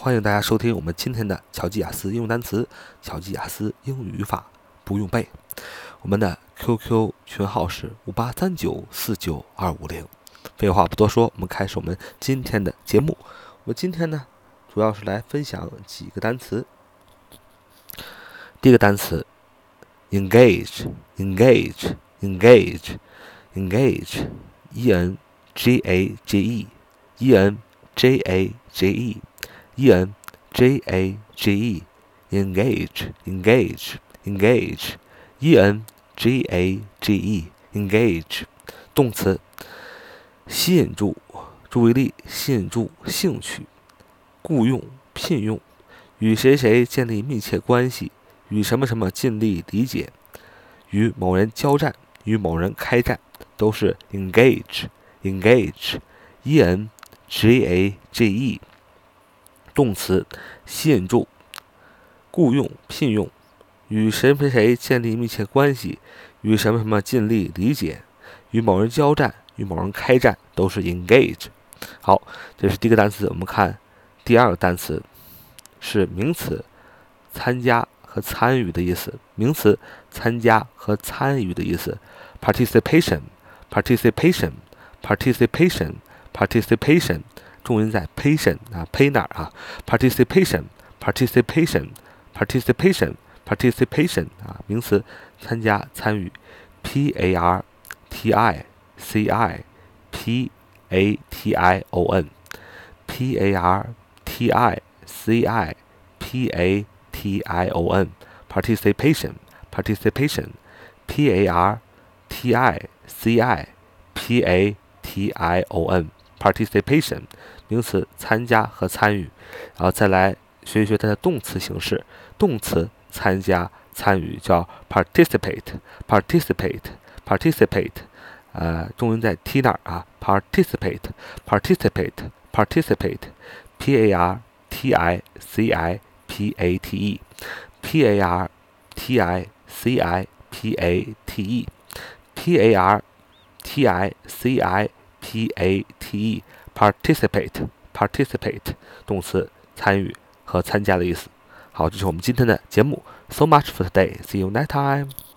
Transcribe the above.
欢迎大家收听我们今天的巧记雅思应用单词、巧记雅思英语语法不用背。我们的 QQ 群号是五八三九四九二五零。废话不多说，我们开始我们今天的节目。我今天呢，主要是来分享几个单词。第一个单词，engage，engage，engage，engage，e n g a g e，e n g a g e。E N G A G E engage engage engage E N G A G E engage 动词，吸引住注意力，吸引住兴趣，雇佣聘用，与谁谁建立密切关系，与什么什么尽力理解，与某人交战，与某人开战，都是 engage engage E N G A G E。动词，吸引住、雇佣、聘用，与谁谁谁建立密切关系，与什么什么尽力理解，与某人交战，与某人开战，都是 engage。好，这是第一个单词。我们看第二个单词，是名词，参加和参与的意思。名词，参加和参与的意思。participation，participation，participation，participation。重音在 patient 啊，pay 哪儿啊？participation，participation，participation，participation 啊，名词，参加、参与。p a r t i c i p a t i o n，p a r t i c i p a t i o n，participation，participation，p a r t i c i p a t i o n，participation。 名词参加和参与，然后再来学一学它的动词形式。动词参加参与叫 participate，participate，participate，呃，重音在 t 那儿啊，participate，participate，participate，p a r t i c i p a t e，p a r t i c i p a t e，p a r t i c i p a t e。Participate participate 动词参与和参加的意思。好，这是我们今天的节目。So much for today. See you next time.